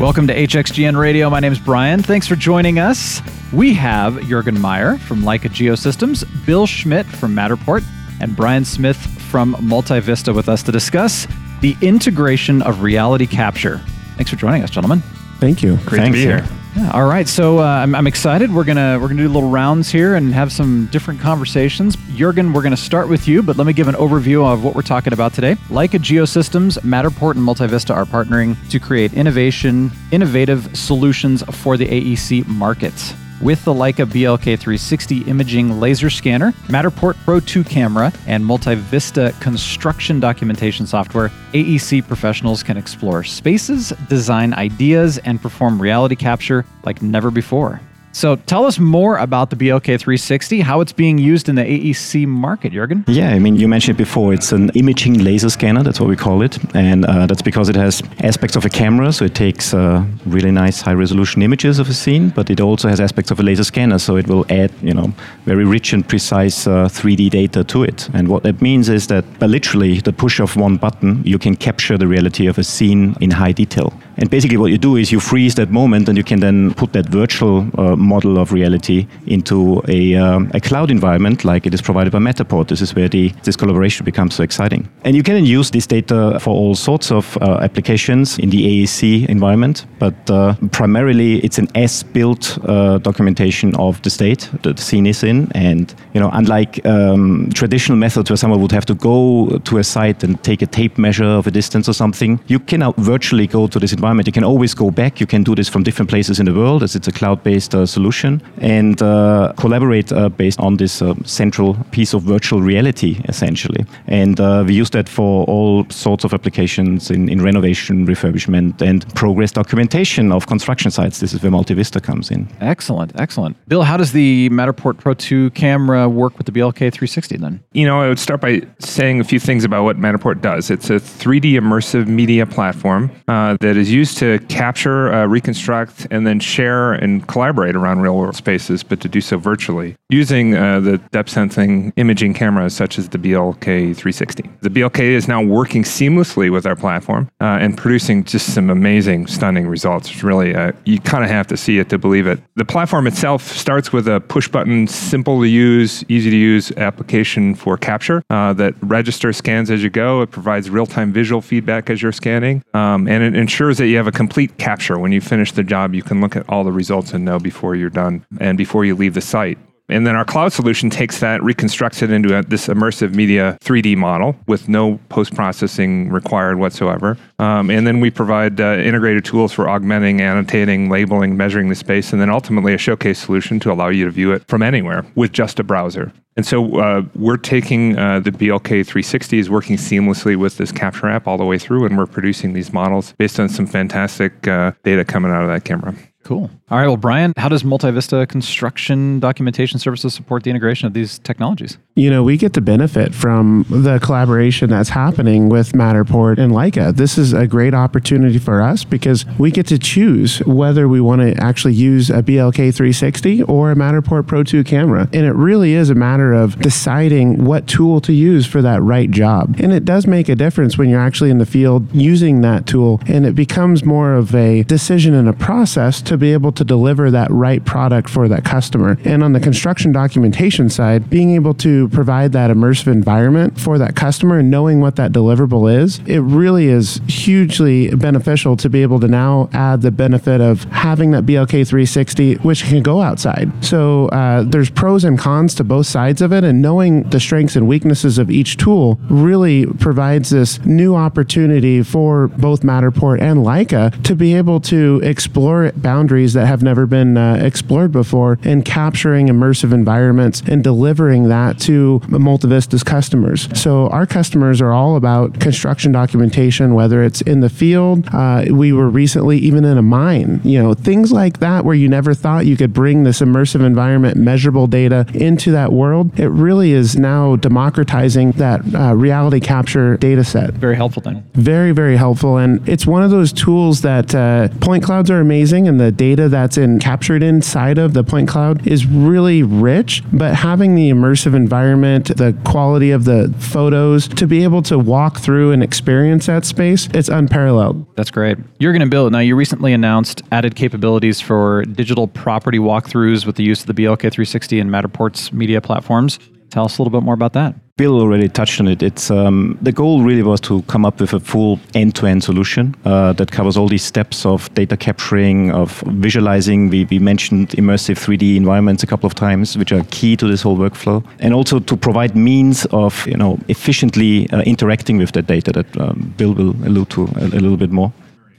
Welcome to HXGN Radio. My name is Brian. Thanks for joining us. We have Jurgen Meyer from Leica Geosystems, Bill Schmidt from Matterport, and Brian Smith from Multivista with us to discuss the integration of reality capture. Thanks for joining us, gentlemen. Thank you. Great Thanks to be here. Yeah, all right, so uh, I'm, I'm, excited. We're gonna we're gonna do little rounds here and have some different conversations. Jurgen, we're gonna start with you, but let me give an overview of what we're talking about today. Leica Geosystems, Matterport, and Multivista are partnering to create innovation, innovative solutions for the AEC markets with the Leica BLK360 imaging laser scanner, Matterport Pro 2 camera, and Multivista construction documentation software, AEC professionals can explore spaces, design ideas, and perform reality capture like never before. So tell us more about the BLK 360, how it's being used in the AEC market, Jurgen. Yeah, I mean, you mentioned it before, it's an imaging laser scanner, that's what we call it. And uh, that's because it has aspects of a camera, so it takes uh, really nice high resolution images of a scene, but it also has aspects of a laser scanner, so it will add, you know, very rich and precise uh, 3D data to it. And what that means is that by literally the push of one button, you can capture the reality of a scene in high detail. And basically, what you do is you freeze that moment, and you can then put that virtual uh, model of reality into a, um, a cloud environment like it is provided by Matterport. This is where the, this collaboration becomes so exciting. And you can then use this data for all sorts of uh, applications in the AEC environment, but uh, primarily it's an as-built uh, documentation of the state that the scene is in. And you know, unlike um, traditional methods where someone would have to go to a site and take a tape measure of a distance or something, you can now virtually go to this environment. You can always go back. You can do this from different places in the world as it's a cloud-based uh, solution and uh, collaborate uh, based on this uh, central piece of virtual reality, essentially. And uh, we use that for all sorts of applications in, in renovation, refurbishment, and progress documentation of construction sites. This is where Multivista comes in. Excellent, excellent. Bill, how does the Matterport Pro 2 camera work with the BLK 360 then? You know, I would start by saying a few things about what Matterport does. It's a 3D immersive media platform uh, that is used to capture, uh, reconstruct, and then share and collaborate around real world spaces, but to do so virtually using uh, the depth sensing imaging cameras such as the BLK 360. The BLK is now working seamlessly with our platform uh, and producing just some amazing, stunning results. It's really, uh, you kind of have to see it to believe it. The platform itself starts with a push button, simple to use, easy to use application for capture uh, that registers scans as you go. It provides real time visual feedback as you're scanning, um, and it ensures that you have a complete capture. When you finish the job, you can look at all the results and know before you're done and before you leave the site. And then our cloud solution takes that, reconstructs it into a, this immersive media 3D model with no post processing required whatsoever. Um, and then we provide uh, integrated tools for augmenting, annotating, labeling, measuring the space, and then ultimately a showcase solution to allow you to view it from anywhere with just a browser. And so uh, we're taking uh, the BLK 360 is working seamlessly with this capture app all the way through, and we're producing these models based on some fantastic uh, data coming out of that camera. Cool. All right. Well, Brian, how does Multivista Construction Documentation Services support the integration of these technologies? You know, we get to benefit from the collaboration that's happening with Matterport and Leica. This is a great opportunity for us because we get to choose whether we want to actually use a BLK 360 or a Matterport Pro 2 camera. And it really is a matter of deciding what tool to use for that right job. And it does make a difference when you're actually in the field using that tool, and it becomes more of a decision and a process to be able to deliver that right product for that customer. And on the construction documentation side, being able to provide that immersive environment for that customer and knowing what that deliverable is, it really is hugely beneficial to be able to now add the benefit of having that BLK 360, which can go outside. So uh, there's pros and cons to both sides of it, and knowing the strengths and weaknesses of each tool really provides this new opportunity for both Matterport and Leica to be able to explore boundaries boundaries that have never been uh, explored before and capturing immersive environments and delivering that to Multivista's customers. So our customers are all about construction documentation, whether it's in the field. Uh, we were recently even in a mine, you know, things like that where you never thought you could bring this immersive environment, measurable data into that world. It really is now democratizing that uh, reality capture data set. Very helpful then. Very, very helpful. And it's one of those tools that uh, point clouds are amazing and the the data that's in captured inside of the point cloud is really rich, but having the immersive environment, the quality of the photos to be able to walk through and experience that space, it's unparalleled. That's great. Jurgen to Bill. Now, you recently announced added capabilities for digital property walkthroughs with the use of the BLK 360 and Matterport's media platforms. Tell us a little bit more about that. Bill already touched on it. It's um, the goal really was to come up with a full end-to-end solution uh, that covers all these steps of data capturing, of visualizing. We, we mentioned immersive 3D environments a couple of times, which are key to this whole workflow, and also to provide means of you know efficiently uh, interacting with that data that um, Bill will allude to a, a little bit more.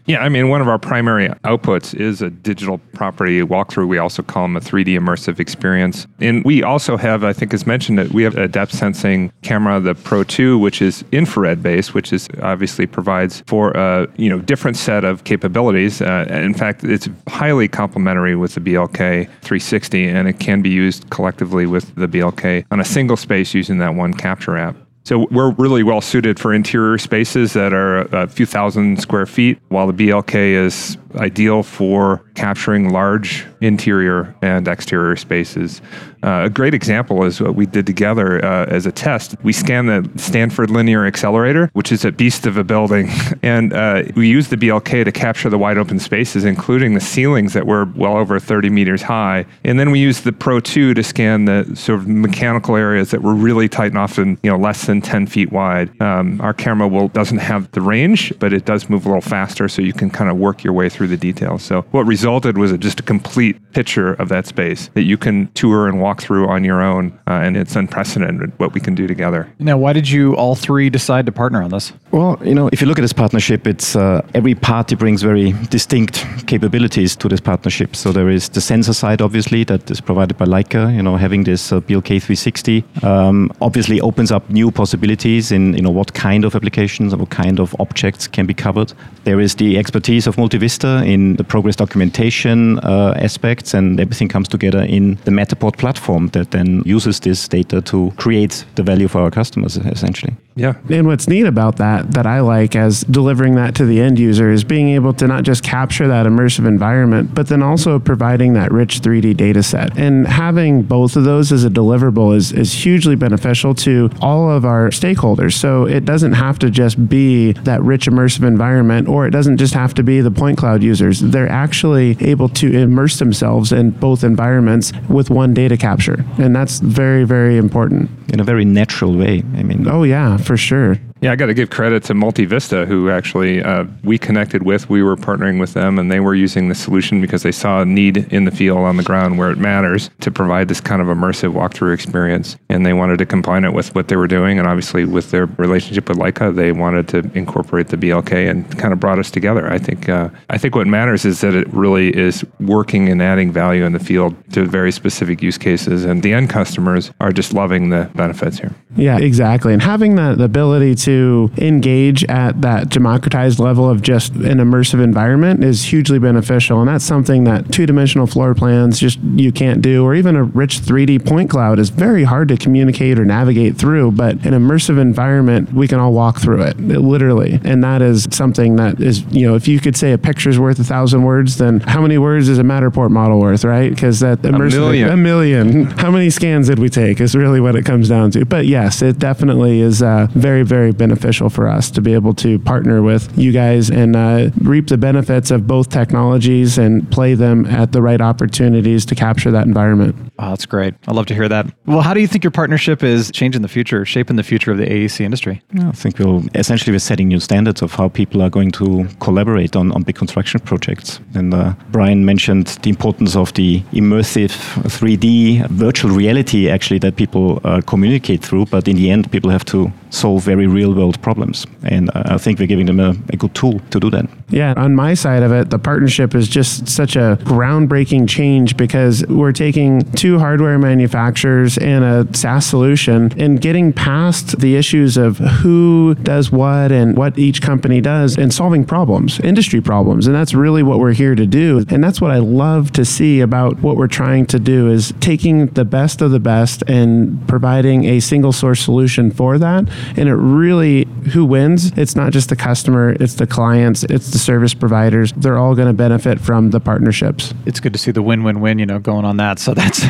Yeah, I mean, one of our primary outputs is a digital property walkthrough. We also call them a 3D immersive experience. And we also have, I think, as mentioned, that we have a depth sensing camera, the Pro 2, which is infrared based, which is obviously provides for a you know different set of capabilities. Uh, in fact, it's highly complementary with the BLK 360, and it can be used collectively with the BLK on a single space using that one capture app. So we're really well suited for interior spaces that are a few thousand square feet, while the BLK is ideal for capturing large interior and exterior spaces. Uh, a great example is what we did together uh, as a test. We scanned the Stanford Linear Accelerator, which is a beast of a building, and uh, we used the BLK to capture the wide open spaces, including the ceilings that were well over 30 meters high. And then we used the Pro 2 to scan the sort of mechanical areas that were really tight and often you know less than 10 feet wide. Um, our camera will doesn't have the range, but it does move a little faster, so you can kind of work your way through the details. So what resulted was just a complete picture of that space that you can tour and walk through on your own, uh, and it's unprecedented what we can do together. Now, why did you all three decide to partner on this? Well, you know, if you look at this partnership, it's uh, every party brings very distinct capabilities to this partnership. So there is the sensor side, obviously, that is provided by Leica. You know, having this uh, BLK 360 um, obviously opens up new possibilities in you know what kind of applications or what kind of objects can be covered. There is the expertise of Multivista in the progress documentation uh, aspects, and everything comes together in the Matterport platform that then uses this data to create the value for our customers, essentially. Yeah. And what's neat about that, that I like as delivering that to the end user, is being able to not just capture that immersive environment, but then also providing that rich 3D data set. And having both of those as a deliverable is, is hugely beneficial to all of our stakeholders. So it doesn't have to just be that rich immersive environment, or it doesn't just have to be the point cloud users. They're actually able to immerse themselves in both environments with one data capture. And that's very, very important. In a very natural way. I mean, Oh, yeah, for sure. Yeah, I got to give credit to Multivista, who actually uh, we connected with. We were partnering with them, and they were using the solution because they saw a need in the field on the ground where it matters to provide this kind of immersive walkthrough experience. And they wanted to combine it with what they were doing, and obviously with their relationship with Leica, they wanted to incorporate the BLK and kind of brought us together. I think uh, I think what matters is that it really is working and adding value in the field to very specific use cases, and the end customers are just loving the benefits here. Yeah, exactly. And having that ability to engage at that democratized level of just an immersive environment is hugely beneficial. And that's something that two dimensional floor plans just you can't do, or even a rich 3D point cloud is very hard to communicate or navigate through. But an immersive environment, we can all walk through it, literally. And that is something that is, you know, if you could say a picture's worth a thousand words, then how many words is a Matterport model worth, right? Because that immersive, a million. a million. How many scans did we take is really what it comes down to. But yes, it definitely is uh, very, very beneficial for us to be able to partner with you guys and uh, reap the benefits of both technologies and play them at the right opportunities to capture that environment. Oh, that's great. I love to hear that. Well, how do you think your partnership is changing the future, shaping the future of the AEC industry? I think we'll essentially we're setting new standards of how people are going to collaborate on, on big construction projects. And uh, Brian mentioned the importance of the immersive 3D virtual reality actually that people uh, communicate through, but in the end, people have to solve very real world problems. And uh, I think we're giving them a, a good tool to do that. Yeah, on my side of it, the partnership is just such a groundbreaking change because we're taking two hardware manufacturers and a SaaS solution and getting past the issues of who does what and what each company does and solving problems, industry problems. And that's really what we're here to do. And that's what I love to see about what we're trying to do is taking the best of the best and providing a single source solution for that And it really, who wins? It's not just the customer, it's the clients, it's the service providers. They're all going to benefit from the partnerships. It's good to see the win-win-win, you know, going on that. So that's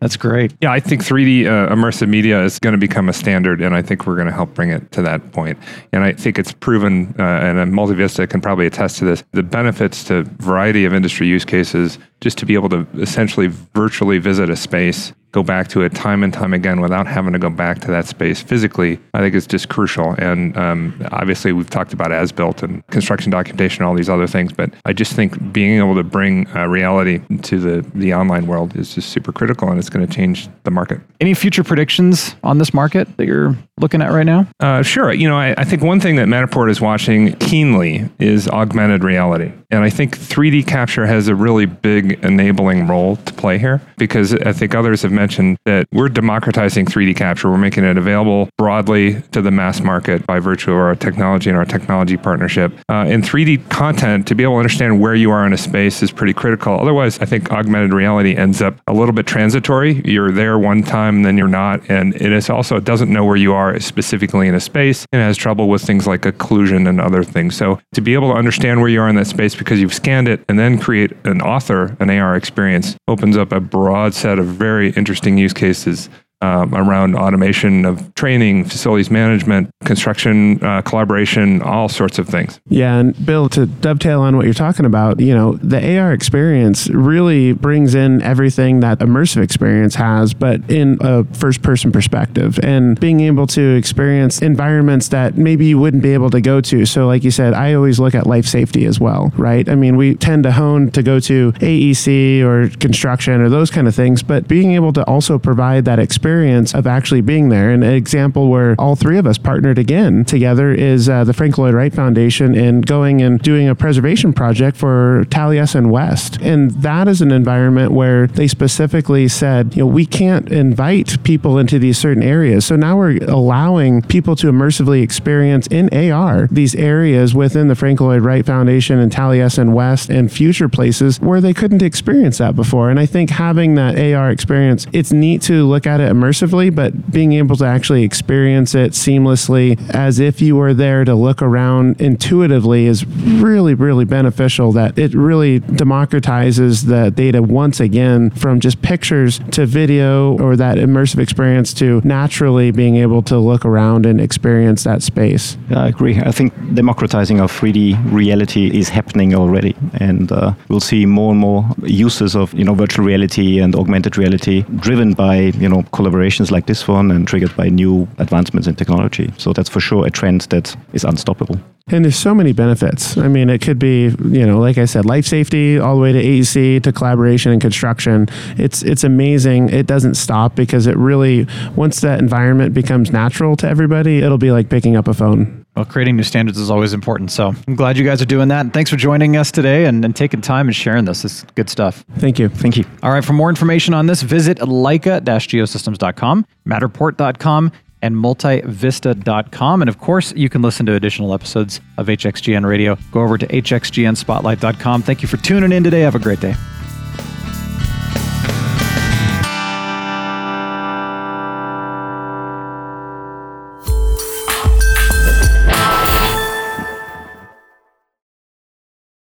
that's great. Yeah, I think 3D uh, immersive media is going to become a standard, and I think we're going to help bring it to that point. And I think it's proven, uh, and Multivista can probably attest to this, the benefits to variety of industry use cases just to be able to essentially virtually visit a space go back to it time and time again without having to go back to that space physically, I think is just crucial. And um, obviously, we've talked about as built and construction documentation, all these other things, but I just think being able to bring uh, reality to the, the online world is just super critical and it's going to change the market. Any future predictions on this market that you're looking at right now? Uh, sure. You know, I, I think one thing that Matterport is watching keenly is augmented reality. And I think 3D capture has a really big enabling role to play here because I think others have mentioned that we're democratizing 3D capture. We're making it available broadly to the mass market by virtue of our technology and our technology partnership. Uh, in 3D content, to be able to understand where you are in a space is pretty critical. Otherwise, I think augmented reality ends up a little bit transitory. You're there one time, then you're not. And it is also, it doesn't know where you are specifically in a space and has trouble with things like occlusion and other things. So to be able to understand where you are in that space because you've scanned it and then create an author, an AR experience, opens up a broad set of very interesting use cases um, around automation of training, facilities management, construction uh, collaboration, all sorts of things. Yeah, and Bill, to dovetail on what you're talking about, you know, the AR experience really brings in everything that immersive experience has, but in a first person perspective and being able to experience environments that maybe you wouldn't be able to go to. So, like you said, I always look at life safety as well, right? I mean, we tend to hone to go to AEC or construction or those kind of things, but being able to also provide that experience experience of actually being there. And an example where all three of us partnered again together is uh, the Frank Lloyd Wright Foundation and going and doing a preservation project for Taliesin West. And that is an environment where they specifically said, you know, we can't invite people into these certain areas. So now we're allowing people to immersively experience in AR these areas within the Frank Lloyd Wright Foundation and Taliesin West and future places where they couldn't experience that before. And I think having that AR experience, it's neat to look at it immersively, but being able to actually experience it seamlessly as if you were there to look around intuitively is really, really beneficial. That it really democratizes the data once again from just pictures to video or that immersive experience to naturally being able to look around and experience that space. I agree. I think democratizing of 3D reality is happening already, and uh, we'll see more and more uses of you know virtual reality and augmented reality driven by you know collaborations like this one and triggered by new advancements in technology. So that's for sure a trend that is unstoppable. And there's so many benefits. I mean, it could be, you know, like I said, life safety all the way to AEC to collaboration and construction. It's it's amazing. It doesn't stop because it really once that environment becomes natural to everybody, it'll be like picking up a phone. Well, creating new standards is always important. So I'm glad you guys are doing that. And thanks for joining us today and, and taking time and sharing this. It's good stuff. Thank you. Thank you. All right. For more information on this, visit leica-geosystems.com, matterport.com, and multivista.com. And of course, you can listen to additional episodes of HXGN Radio. Go over to hxgnspotlight.com. Thank you for tuning in today. Have a great day.